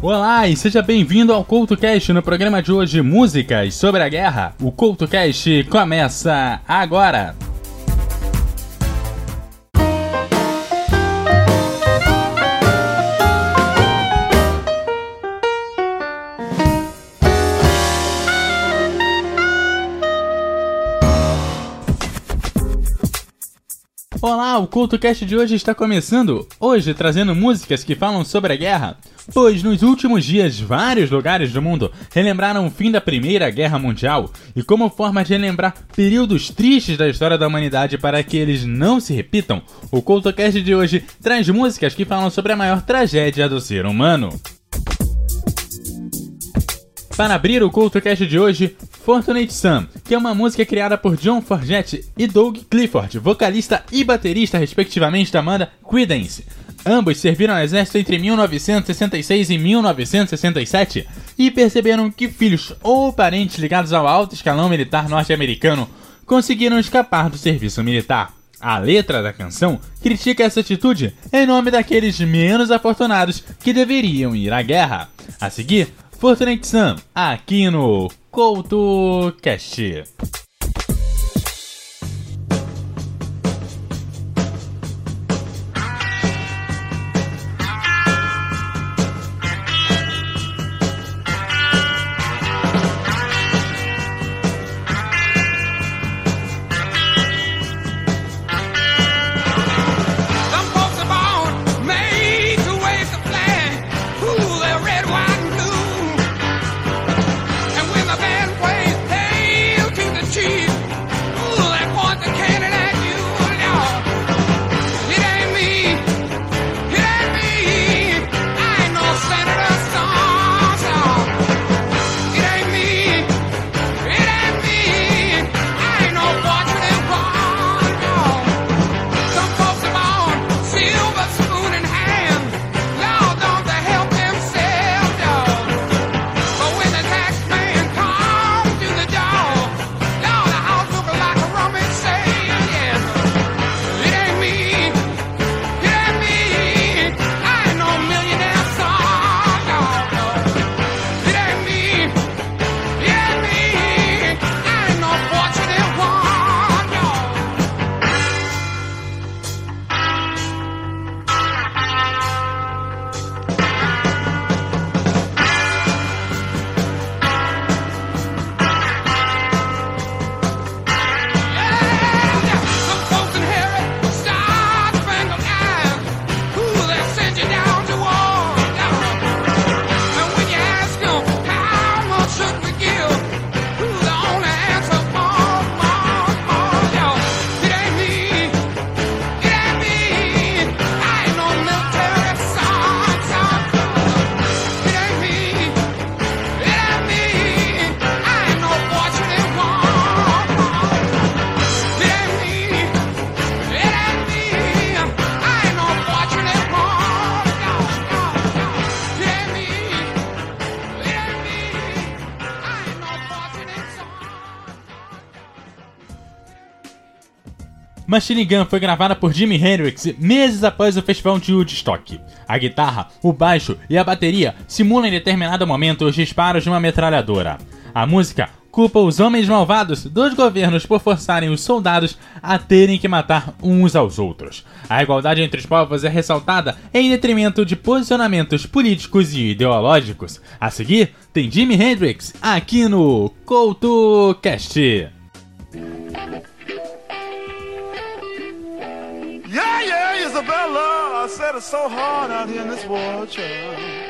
Olá e seja bem-vindo ao CoutoCast no programa de hoje Músicas sobre a Guerra. O CoutoCast começa agora! O CultoCast de hoje está começando. Hoje trazendo músicas que falam sobre a guerra. Pois nos últimos dias, vários lugares do mundo relembraram o fim da Primeira Guerra Mundial e, como forma de relembrar períodos tristes da história da humanidade para que eles não se repitam, o CultoCast de hoje traz músicas que falam sobre a maior tragédia do ser humano. Para abrir o CultoCast de hoje, Fortunate Son, que é uma música criada por John Forget e Doug Clifford, vocalista e baterista respectivamente da banda Creedence. Ambos serviram ao exército entre 1966 e 1967 e perceberam que filhos ou parentes ligados ao alto escalão militar norte-americano conseguiram escapar do serviço militar. A letra da canção critica essa atitude em nome daqueles menos afortunados que deveriam ir à guerra. A seguir, Fortunate Sam, aqui no CoutoCast. Machine Gun foi gravada por Jimi Hendrix meses após o festival de Woodstock. A guitarra, o baixo e a bateria simulam em determinado momento os disparos de uma metralhadora. A música culpa os homens malvados dos governos por forçarem os soldados a terem que matar uns aos outros. A igualdade entre os povos é ressaltada em detrimento de posicionamentos políticos e ideológicos. A seguir, tem Jimi Hendrix aqui no CoutoCast. Isabella. I said it's so hard out here in this world, child.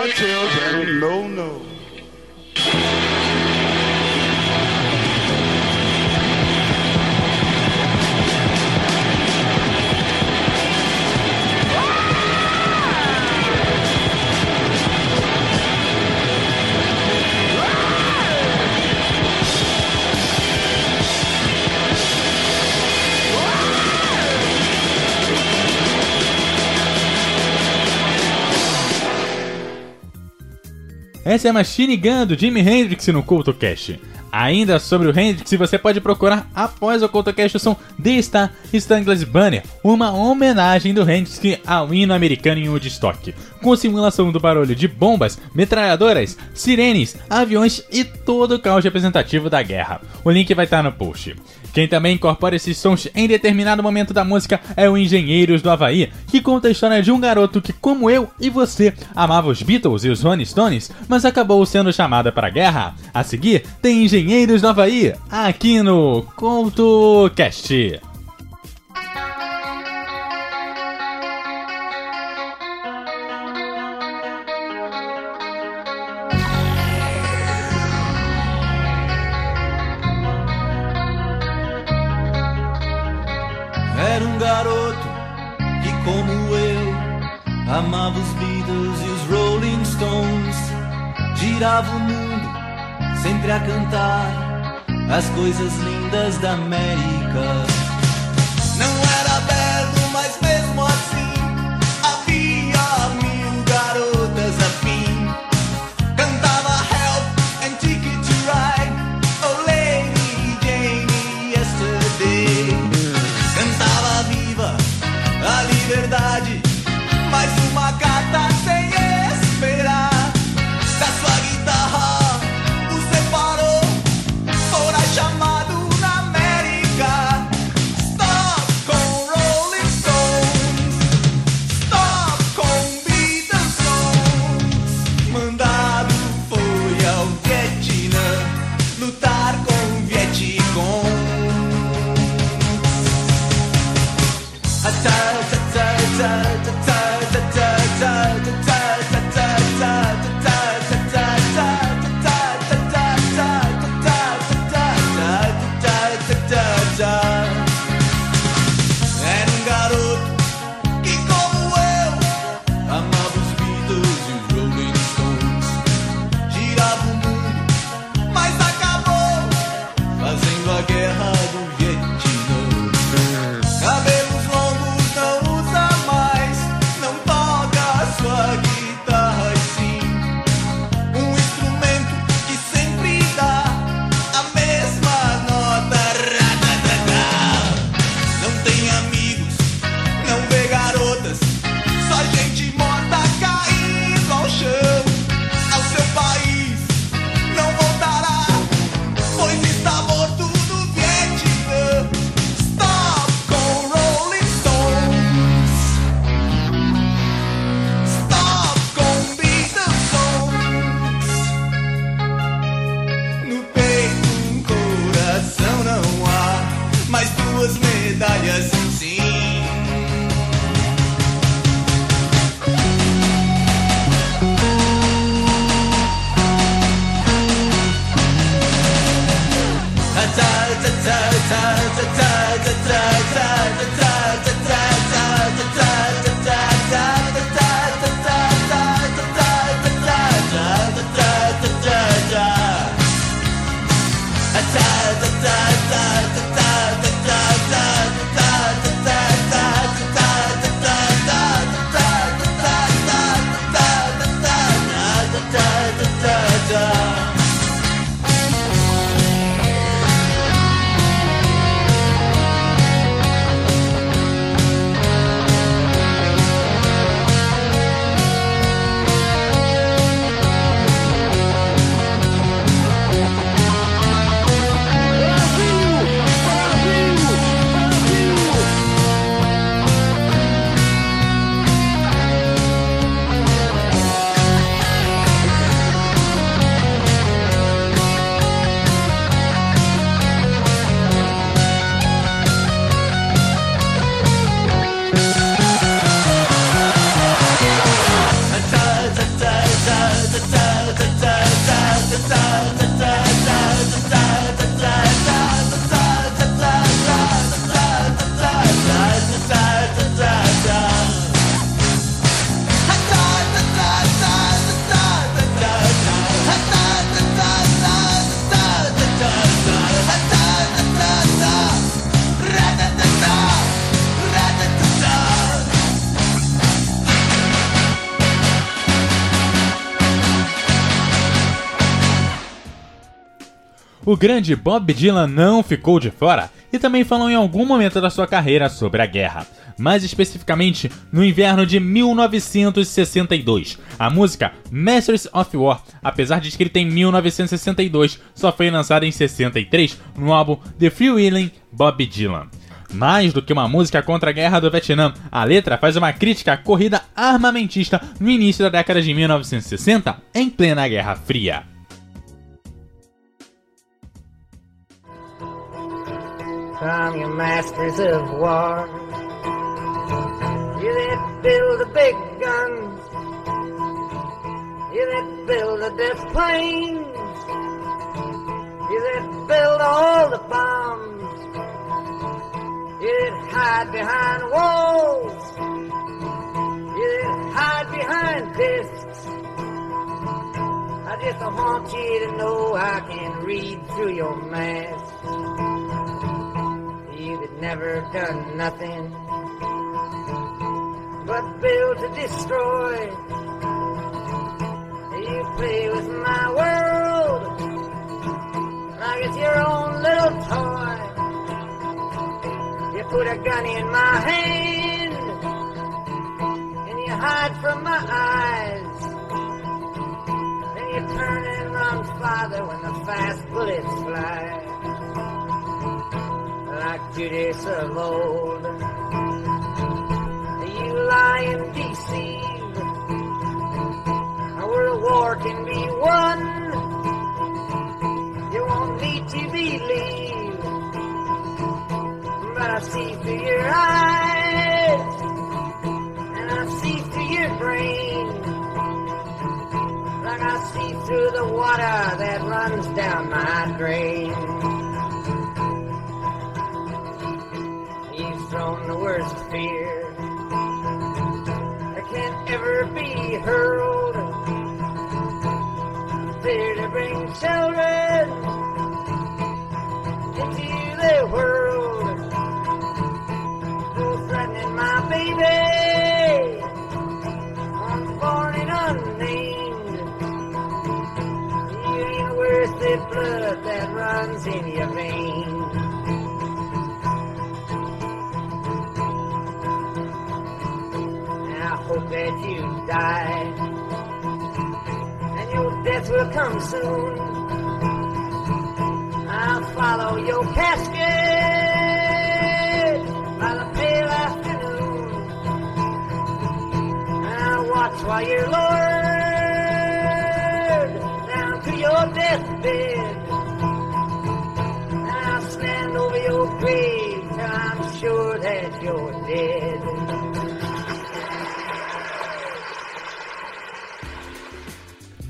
My children, no, no. Essa é a Machine Gun do Jimi Hendrix no CultoCast. Ainda sobre o Hendrix, você pode procurar após o CultoCast o som The Star Stranglers Banner, uma homenagem do Hendrix ao hino americano em Woodstock, com simulação do barulho de bombas, metralhadoras, sirenes, aviões e todo o caos representativo da guerra. O link vai estar no post. Quem também incorpora esses sons em determinado momento da música é o Engenheiros do Havaí, que conta a história de um garoto que, como eu e você, amava os Beatles e os Rolling Stones, mas acabou sendo chamado para a guerra. A seguir, tem Engenheiros do Havaí, aqui no CoutoCast. As coisas lindas da América. O grande Bob Dylan não ficou de fora e também falou em algum momento da sua carreira sobre a guerra. Mais especificamente, no inverno de 1962. A música Masters of War, apesar de escrita em 1962, só foi lançada em 63 no álbum The Freewheeling Bob Dylan. Mais do que uma música contra a guerra do Vietnã, a letra faz uma crítica à corrida armamentista no início da década de 1960, em plena Guerra Fria. From your masters of war. You that build the big guns. You that build the death planes. You that build all the bombs. You that hide behind walls. You that hide behind discs. I just want you to know I can read through your mask. Never done nothing but build to destroy. You play with my world like it's your own little toy. You put a gun in my hand and you hide from my eyes. Then you turn and run farther when the fast bullets fly. Like Judas of old you lie and deceive. Where war can be won, you want me to believe. But I see through your eyes, and I see through your brain, like I see through the water that runs down my drain. Worst fear that can't ever be hurled. Fear to bring children into the world. So threatening my baby, unborn and unnamed. You ain't worth the blood that runs in your veins. And your death will come soon.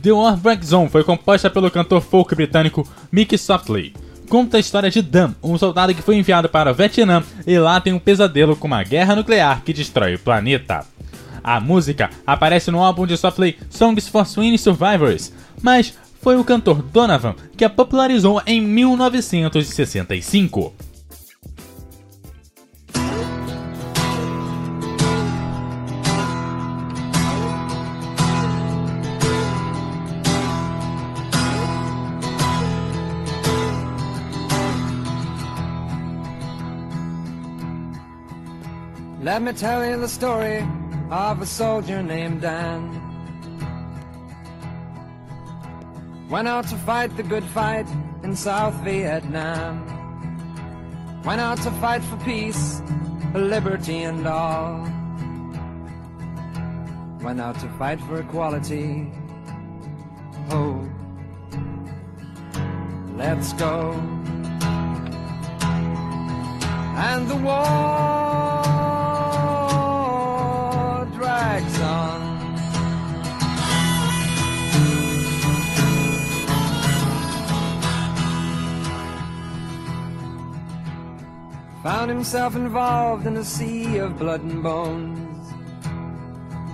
The War Break Zone foi composta pelo cantor folk britânico Mick Softley. Conta a história de Dan, um soldado que foi enviado para o Vietnã e lá tem um pesadelo com uma guerra nuclear que destrói o planeta. A música aparece no álbum de Softley Songs for Swing Survivors, mas foi o cantor Donovan que a popularizou em 1965. Let me tell you the story of a soldier named Dan. Went out to fight the good fight in South Vietnam. Went out to fight for peace, for liberty, and all. Went out to fight for equality. Oh, let's go. And the war Found himself involved in a sea of blood and bones.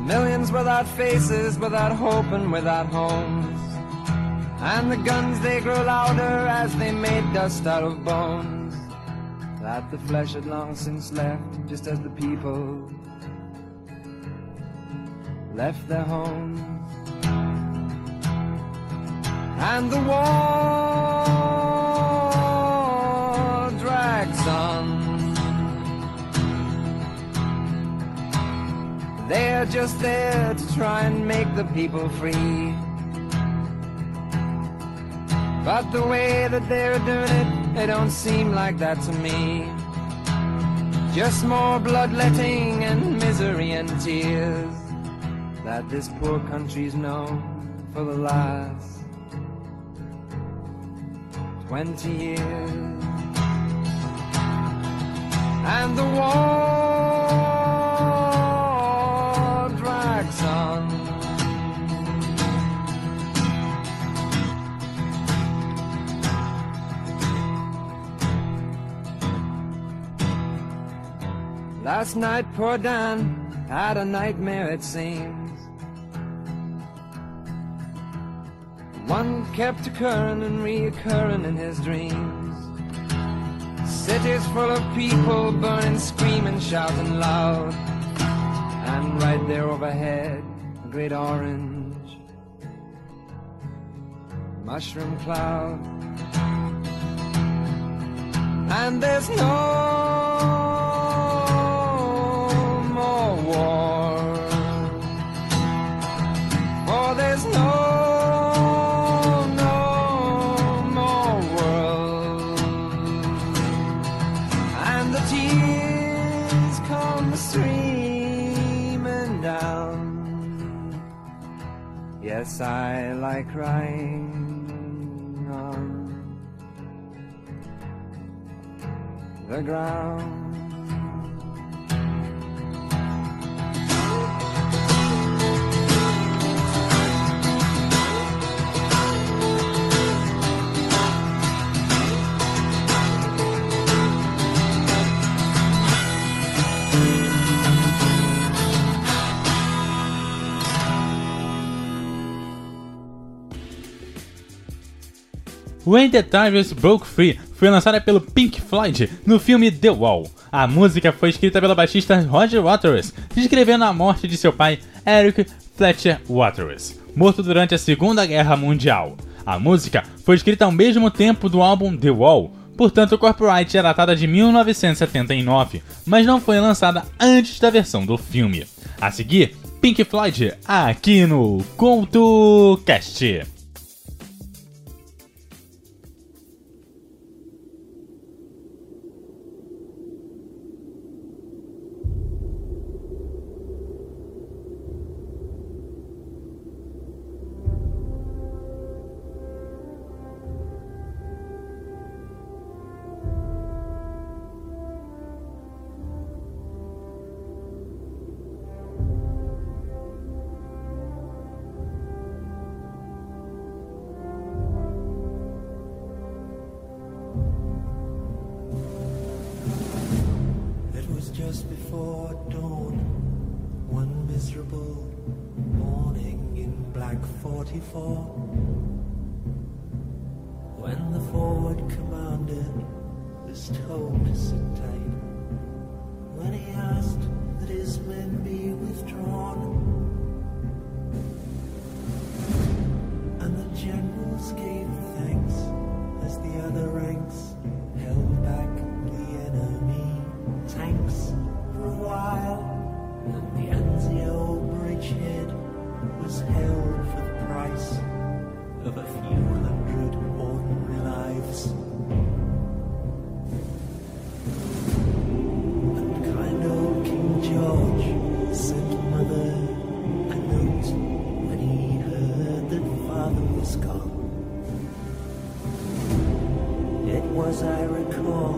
Millions without faces, without hope, and without homes. And the guns they grow louder as they made dust out of bones that the flesh had long since left, just as the people left their homes. And the war They're just there to try and make the people free. But the way that they're doing it, it don't seem like that to me. Just more bloodletting and misery and tears that this poor country's known for the last twenty years. And the war Last night, poor Dan had a nightmare, it seems. One kept occurring and reoccurring in his dreams. Cities full of people burning, screaming, shouting loud. And right there overhead, a great orange mushroom cloud. And there's no there's no, no more world. And the tears come streaming down. Yes, I like crying on the ground. When the Tigers Broke Free foi lançada pelo Pink Floyd no filme The Wall. A música foi escrita pelo baixista Roger Waters, descrevendo a morte de seu pai, Eric Fletcher Waters, morto durante a Segunda Guerra Mundial. A música foi escrita ao mesmo tempo do álbum The Wall, portanto Copyright é datada de 1979, mas não foi lançada antes da versão do filme. A seguir, Pink Floyd aqui no CoutoCast. Just before dawn, one miserable morning in Black 44. When the forward commander was told to sit tight, when he asked that his men be withdrawn, and the generals gave thanks as the other ranks held back the enemy tanks that the Anzio bridgehead was held for the price of a few hundred ordinary lives. And kind old King George sent Mother a note when he heard that Father was gone. It was, I recall,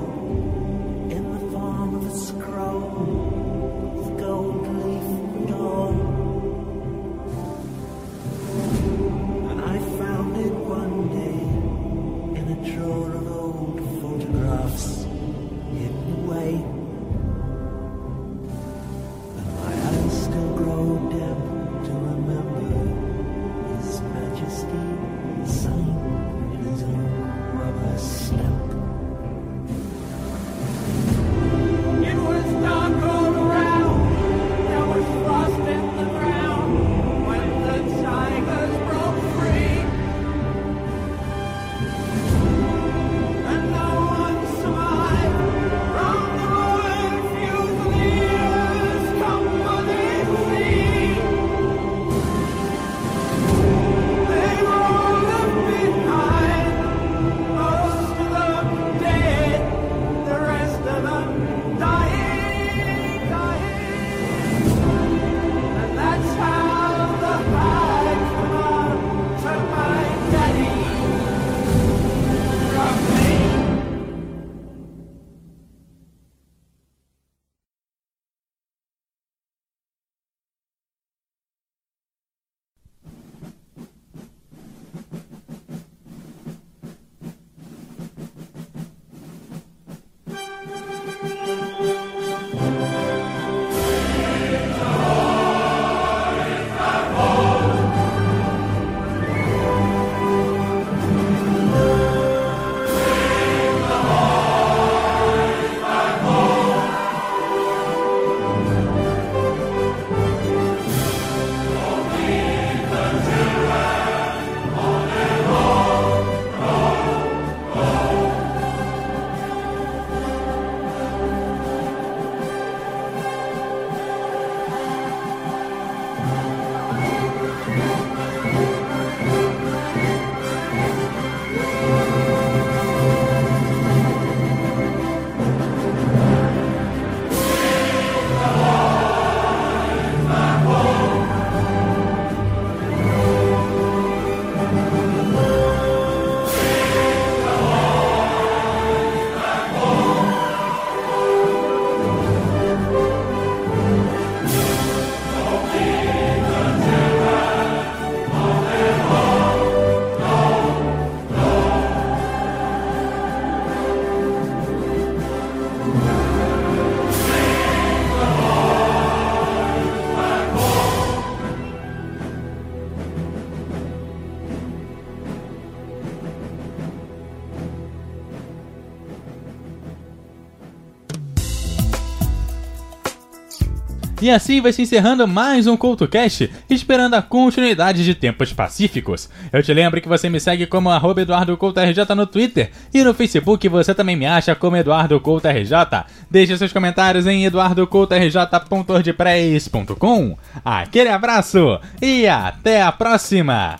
E assim vai se encerrando mais um CoutoCast, esperando a continuidade de Tempos Pacíficos. Eu te lembro que você me segue como EduardoCoutoRJ no Twitter e no Facebook você também me acha como EduardoCoutoRJ. Deixe seus comentários em eduardocoutorj.wordpress.com. Aquele abraço e até a próxima!